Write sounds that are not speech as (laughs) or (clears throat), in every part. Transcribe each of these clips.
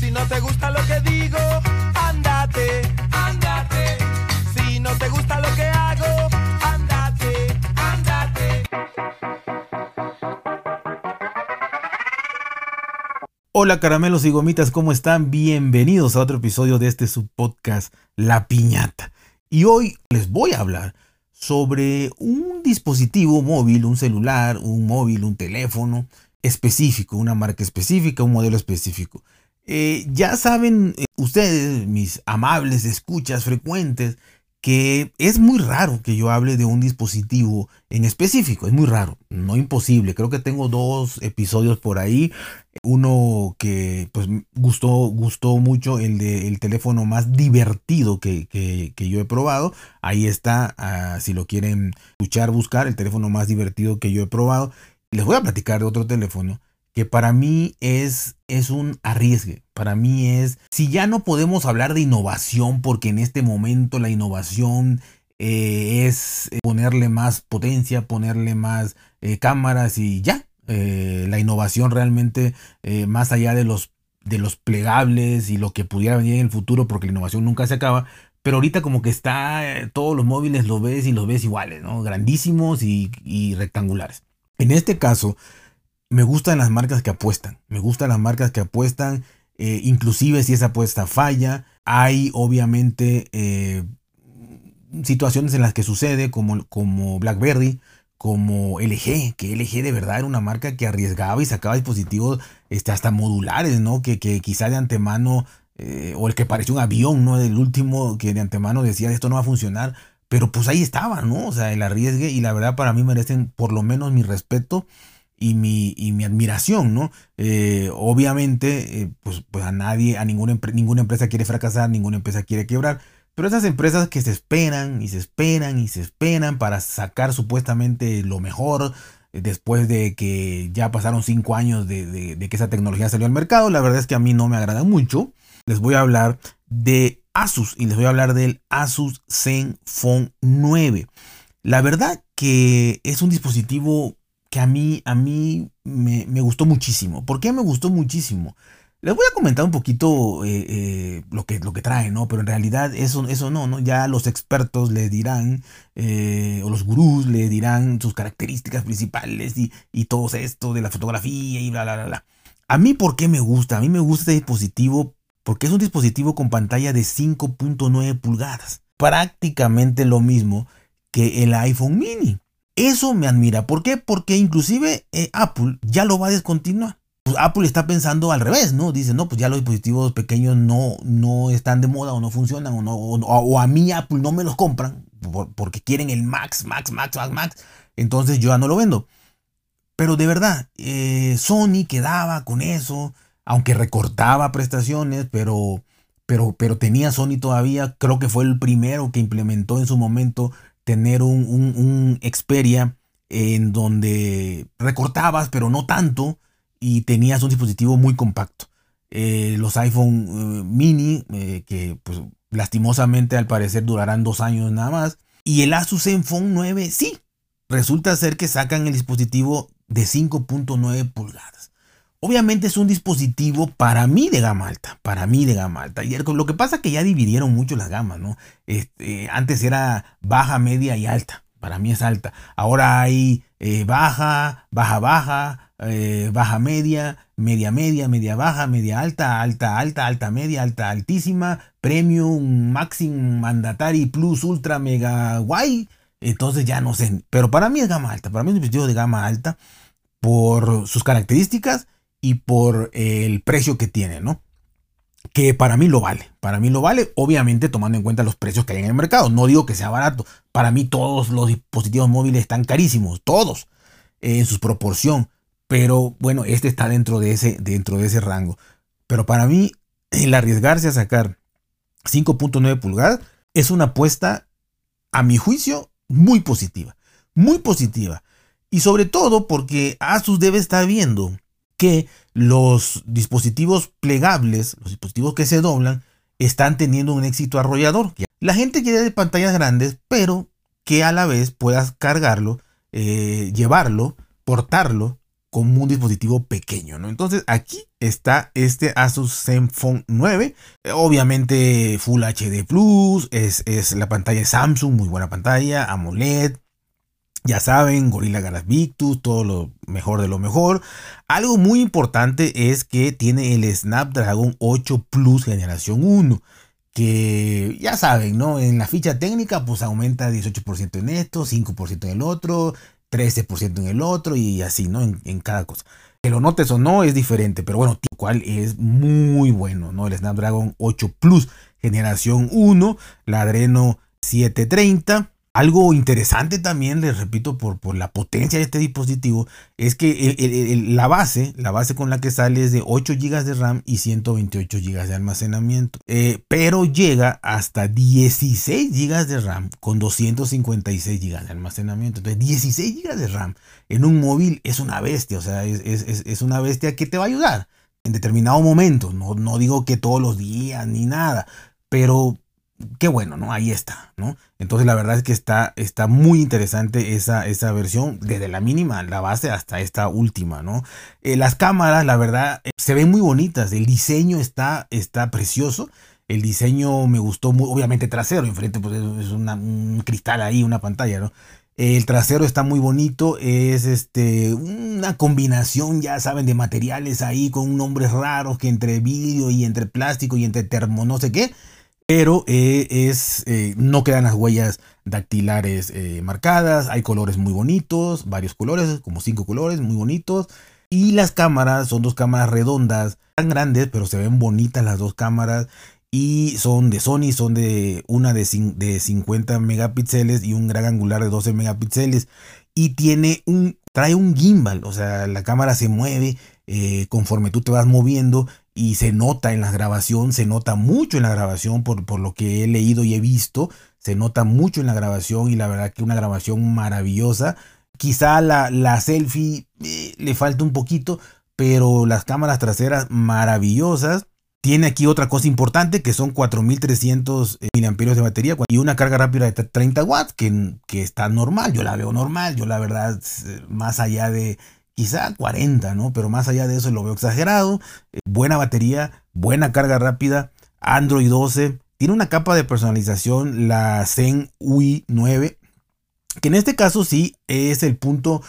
Si no te gusta lo que digo, andate, andate. Si no te gusta lo que hago, andate, andate. Hola caramelos y gomitas, ¿cómo están? Bienvenidos a otro episodio de este subpodcast La Piñata. Y hoy les voy a hablar sobre un dispositivo móvil, un celular, un móvil, un teléfono específico, una marca específica, un modelo específico. Eh, ya saben eh, ustedes, mis amables escuchas frecuentes, que es muy raro que yo hable de un dispositivo en específico, es muy raro, no imposible. Creo que tengo dos episodios por ahí, uno que pues gustó, gustó mucho, el de el teléfono más divertido que, que, yo he probado. Ahí está, ah, si lo quieren escuchar, buscar, el teléfono más divertido que yo he probado. Les voy a platicar de otro teléfono que para mí es, es un arriesgue. Para mí es, si ya no podemos hablar de innovación, porque en este momento la innovación eh, es ponerle más potencia, ponerle más eh, cámaras y ya. Eh, la innovación realmente, más allá de los, de los plegables y lo que pudiera venir en el futuro, porque la innovación nunca se acaba, pero ahorita como que está, todos los móviles los ves y los ves iguales, ¿no? Grandísimos y rectangulares. En este caso, me gustan las marcas que apuestan. Me gustan las marcas que apuestan. Eh, inclusive si esa apuesta falla, hay obviamente eh, situaciones en las que sucede como, como BlackBerry, como LG, que LG de verdad era una marca que arriesgaba y sacaba dispositivos este, hasta modulares, ¿no? Que, que quizá de antemano, eh, o el que pareció un avión, ¿no? El último que de antemano decía esto no va a funcionar, pero pues ahí estaba, ¿no? O sea, el arriesgue y la verdad para mí merecen por lo menos mi respeto y mi, y mi admiración, ¿no? Eh, obviamente, eh, pues, pues, a nadie, a ninguna, ninguna empresa quiere fracasar, ninguna empresa quiere quebrar, pero esas empresas que se esperan y se esperan y se esperan para sacar supuestamente lo mejor eh, después de que ya pasaron cinco años de, de, que esa tecnología salió al mercado, la verdad es que a mí no me agrada mucho. Les voy a hablar de Asus y les voy a hablar del Asus Zenfone 9. La verdad que es un dispositivo que a mí, a mí me, gustó muchísimo. ¿Por qué me gustó muchísimo? Les voy a comentar un poquito eh, eh, lo, que, lo que trae, ¿no? Pero en realidad eso, eso no, ¿no? Ya los expertos le dirán, eh, o los gurús le dirán sus características principales y, y todo esto de la fotografía y bla, bla, bla, bla. A mí, ¿por qué me gusta? A mí me gusta este dispositivo porque es un dispositivo con pantalla de 5.9 pulgadas. Prácticamente lo mismo que el iPhone mini. Eso me admira. ¿Por qué? Porque inclusive eh, Apple ya lo va a descontinuar. Pues Apple está pensando al revés, ¿no? Dice, no, pues ya los dispositivos pequeños no, no están de moda o no funcionan o, no, o, a mí Apple no me los compran porque quieren el Max, Max, Max, Max, Max. Entonces yo ya no lo vendo. Pero de verdad, eh, Sony quedaba con eso, aunque recortaba prestaciones, pero, pero, pero tenía Sony todavía, creo que fue el primero que implementó en su momento tener un, un, Xperia en donde recortabas, pero no tanto, y tenías un dispositivo muy compacto. Eh, los iPhone eh, mini, eh, que pues lastimosamente al parecer durarán dos años nada más, y el Asus Zenfone 9, sí, resulta ser que sacan el dispositivo de 5.9 pulgadas. Obviamente es un dispositivo para mí de gama alta, para mí de gama alta. Y lo que pasa es que ya dividieron mucho las gamas, ¿no? Este, antes era baja, media y alta. Para mí es alta. Ahora hay eh, baja, baja, baja, eh, baja media, media media, media baja, media alta, alta alta, alta media, alta altísima, premium, maximum, mandatory, plus, ultra, mega, guay. Entonces ya no sé. Pero para mí es gama alta. Para mí es un dispositivo de gama alta por sus características y por el precio que tiene, ¿no? Que para mí lo vale. Para mí lo vale, obviamente tomando en cuenta los precios que hay en el mercado. No digo que sea barato. Para mí todos los dispositivos móviles están carísimos, todos, en su proporción. Pero bueno, este está dentro de ese, dentro de ese rango. Pero para mí, el arriesgarse a sacar 5.9 pulgadas es una apuesta, a mi juicio, muy positiva. Muy positiva. Y sobre todo porque Asus debe estar viendo que los dispositivos plegables, los dispositivos que se doblan, están teniendo un éxito arrollador. La gente quiere de pantallas grandes, pero que a la vez puedas cargarlo, eh, llevarlo, portarlo como un dispositivo pequeño, ¿no? Entonces aquí está este Asus Zenfone 9, obviamente Full HD Plus, es, es la pantalla Samsung, muy buena pantalla, AMOLED, ya saben, Gorilla Glass Victus, todo lo mejor de lo mejor. Algo muy importante es que tiene el Snapdragon 8 Plus generación 1 que ya saben, ¿no? En la ficha técnica pues aumenta 18% en esto, 5% en el otro, 13% en el otro y así, ¿no? En, cada cosa. Que lo notes o no es diferente, pero bueno, cual es muy bueno, ¿no? El Snapdragon 8 Plus generación 1, la Adreno 730 algo interesante también, les repito, por, por la potencia de este dispositivo, es que la base, la base con la que sale es de 8 GB de RAM y 128 GB de almacenamiento. Eh, pero llega hasta 16 GB de RAM con 256 GB de almacenamiento. Entonces, 16 GB de RAM en un móvil es una bestia, o sea, es, es una bestia que te va a ayudar en determinado momento. No, no digo que todos los días ni nada, pero qué bueno, ¿no? Ahí está, ¿no? Entonces la verdad es que está, está muy interesante esa, esa versión, desde la mínima, la base, hasta esta última, ¿no? Eh, las cámaras, la verdad, eh, se ven muy bonitas, el diseño está, está precioso. El diseño me gustó muy, obviamente trasero, enfrente pues es un cristal ahí, una pantalla, ¿no? El trasero está muy bonito, es este una combinación, ya saben, de materiales ahí con nombres raros que entre vidrio y entre plástico y entre termo, no sé qué pero eh, es, eh, no quedan las huellas dactilares eh, marcadas, hay colores muy bonitos, varios colores, como cinco colores muy bonitos, y las cámaras son dos cámaras redondas, tan grandes, pero se ven bonitas las dos cámaras, y son de Sony, son de una de, de 50 megapíxeles y un gran angular de 12 megapíxeles, y tiene un, trae un gimbal, o sea, la cámara se mueve conforme tú te vas moviendo y se nota en la grabación, se nota mucho en la grabación por, por, lo que he leído y he visto, se nota mucho en la grabación y la verdad que una grabación maravillosa. Quizá la, la selfie eh, le falta un poquito, pero las cámaras traseras maravillosas. Tiene aquí otra cosa importante que son 4300 eh, mAh de batería y una carga rápida de 30 watts que, que está normal, yo la veo normal, yo la verdad más allá de quizá 40, ¿no? Pero más allá de eso lo veo exagerado. Eh, buena batería, buena carga rápida, Android 12. Tiene una capa de personalización, la Zen UI 9, que en este caso sí es el punto,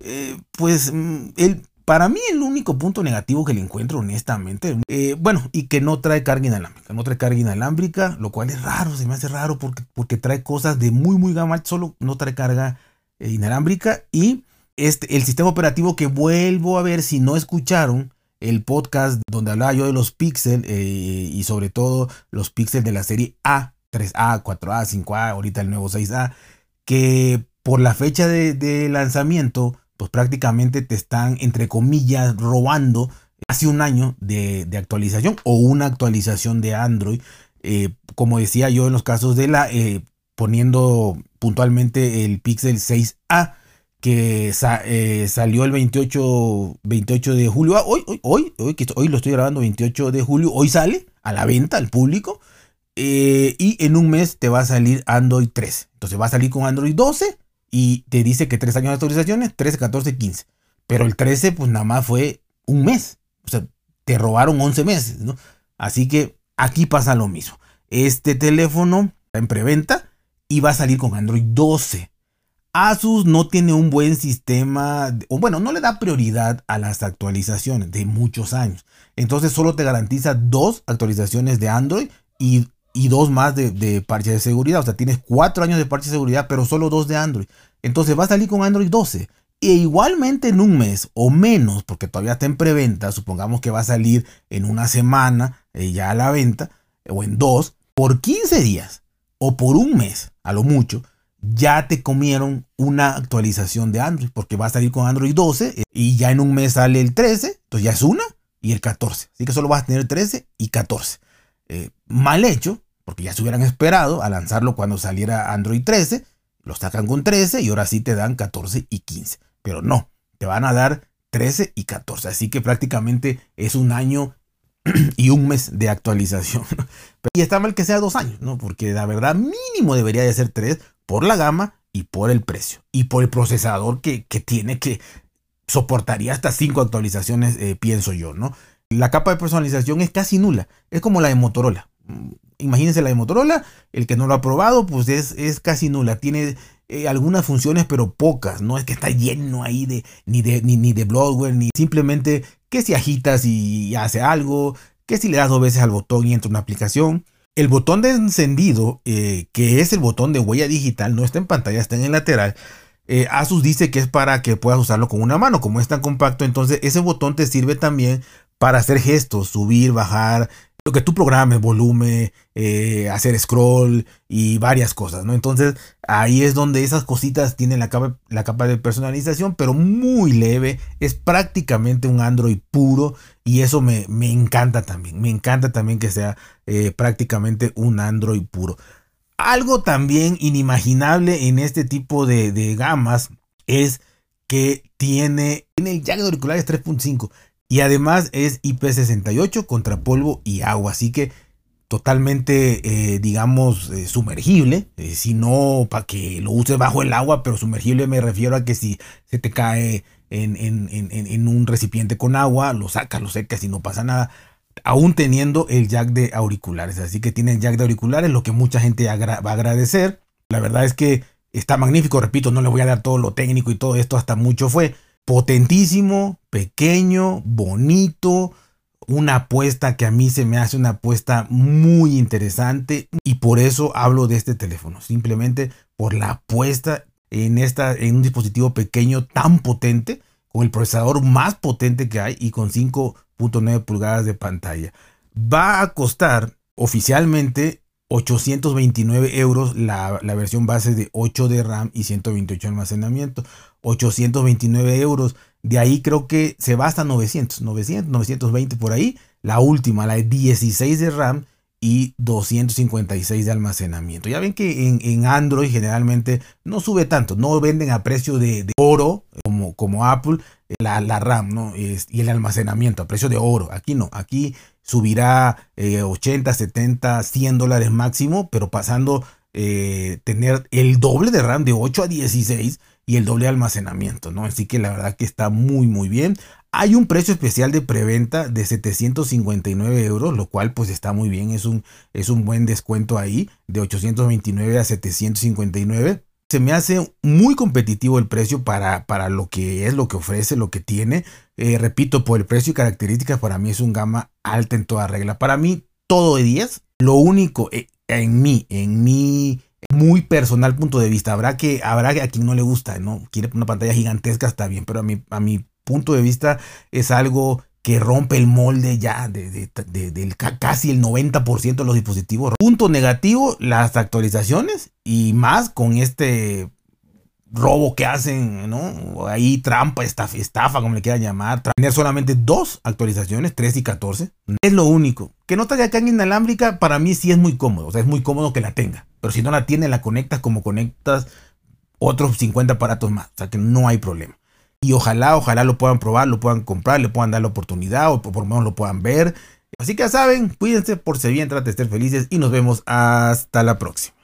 eh, pues, mm, el, para mí el único punto negativo que le encuentro honestamente, eh, bueno, y que no trae carga inalámbrica, no trae carga inalámbrica, lo cual es raro, se me hace raro porque, porque trae cosas de muy, muy gama, solo no trae carga inalámbrica y este, el sistema operativo que vuelvo a ver si no escucharon el podcast donde hablaba yo de los píxeles eh, y sobre todo los píxeles de la serie A, 3A, 4A, 5A, ahorita el nuevo 6A, que por la fecha de, lanzamiento, pues prácticamente te están, entre comillas, robando hace un año de, actualización o una actualización de Android. Eh, como decía yo en los casos de la, eh, poniendo puntualmente el Pixel 6A que eh, salió el 28, 28 de julio. Ah, hoy, hoy, hoy, hoy, que hoy lo estoy grabando 28 de julio. Hoy sale a la venta al público. Eh, y en un mes te va a salir Android 13. Entonces va a salir con Android 12 y te dice que 3 años de actualizaciones, 13, 14, 15. Pero el 13 pues nada más fue un mes. O sea, te robaron 11 meses, ¿no? Así que aquí pasa lo mismo. Este teléfono está en preventa y va a salir con Android 12. Asus no tiene un buen sistema, o bueno, no le da prioridad a las actualizaciones de muchos años. Entonces solo te garantiza dos actualizaciones de Android y, dos más de, de parche de seguridad. O sea, tienes cuatro años de parche de seguridad, pero solo dos de Android. Entonces va a salir con Android 12. E igualmente en un mes o menos, porque todavía está en preventa, supongamos que va a salir en una semana eh, ya a la venta, o en dos, por 15 días o por un mes, a lo mucho, ya te comieron una actualización de Android, porque va a salir con Android 12 eh, y ya en un mes sale el 13, entonces ya es una y el 14. Así que solo vas a tener 13 y 14. Eh, mal hecho, porque ya se hubieran esperado a lanzarlo cuando saliera Android 13, lo sacan con 13 y ahora sí te dan 14 y 15. Pero no, te van a dar 13 y 14. Así que prácticamente es un año (clears throat) y un mes de actualización. (laughs) Y está mal que sea dos años, ¿no? Porque la verdad mínimo debería de ser tres por la gama y por el precio y por el procesador que, tiene que soportaría hasta cinco actualizaciones, eh, pienso yo, ¿no? La capa de personalización es casi nula, es como la de Motorola. Mm, imagínense la de Motorola, el que no lo ha probado, pues es, es casi nula. Tiene eh, algunas funciones, pero pocas. No es que está lleno ahí de ni de, ni, ni de ni simplemente que si agitas y hace algo, que si le das dos veces al botón y entra una aplicación. El botón de encendido, eh, que es el botón de huella digital, no está en pantalla, está en el lateral. Eh, Asus dice que es para que puedas usarlo con una mano, como es tan compacto, entonces ese botón te sirve también para hacer gestos, subir, bajar, que tú programes, volumen, eh, hacer scroll y varias cosas, ¿no? Entonces ahí es donde esas cositas tienen la capa, la capa de personalización, pero muy leve, es prácticamente un Android puro y eso me, me encanta también, me encanta también que sea eh, prácticamente un Android puro. Algo también inimaginable en este tipo de, de gamas es que tiene, tiene el jack de auriculares 3.5. Y además es IP68 contra polvo y agua. Así que totalmente, eh, digamos, eh, sumergible. Eh, si no, para que lo uses bajo el agua, pero sumergible me refiero a que si se te cae en, en, un recipiente con agua, lo sacas, lo secas y no pasa nada. Aún teniendo el jack de auriculares. Así que tiene el jack de auriculares, lo que mucha gente va a agradecer. La verdad es que está magnífico. Repito, no le voy a dar todo lo técnico y todo esto, hasta mucho fue potentísimo, pequeño, bonito, una apuesta que a mí se me hace una apuesta muy interesante y por eso hablo de este teléfono, simplemente por la apuesta en, esta, en un dispositivo pequeño tan potente, con el procesador más potente que hay y con 5.9 pulgadas de pantalla. Va a costar oficialmente 829 euros la, la, versión base de 8 de RAM y 128 de almacenamiento. 829 euros. De ahí creo que se va hasta 900, 900, 920 por ahí. La última, la de 16 de RAM y 256 de almacenamiento. Ya ven que en, Android generalmente no sube tanto, no venden a precio de, oro como, como Apple la, la RAM ¿no? y el almacenamiento a precio de oro. Aquí no, aquí subirá 80, 70, 100 dólares máximo, pero pasando eh, tener el doble de RAM de 8 a 16 y el doble de almacenamiento, ¿no? Así que la verdad que está muy muy bien. Hay un precio especial de preventa de 759 euros, lo cual pues está muy bien, es un, es un buen descuento ahí, de 829 a 759 se me hace muy competitivo el precio para, para lo que es, lo que ofrece, lo que tiene. Eh, repito, por el precio y características, para mí es un gama alta en toda regla. Para mí, todo de 10. Lo único eh, en mí, en mi muy personal punto de vista, habrá que habrá a quien no le gusta, no quiere una pantalla gigantesca, está bien, pero a mi, a mi punto de vista es algo que rompe el molde ya de, del casi el 90% de los dispositivos. Punto negativo, las actualizaciones y más con este robo que hacen, ¿no? Ahí trampa, estafa, estafa, como le quieran llamar. Tener solamente dos actualizaciones, 3 y 14. Es lo único. Que no traiga carga inalámbrica, para mí sí es muy cómodo. O sea, es muy cómodo que la tenga. Pero si no la tiene, la conectas como conectas otros 50 aparatos más. O sea que no hay problema. Y ojalá, ojalá lo puedan probar, lo puedan comprar, le puedan dar la oportunidad o por lo menos lo puedan ver. Así que ya saben, cuídense, por si bien, traten de estar felices y nos vemos hasta la próxima.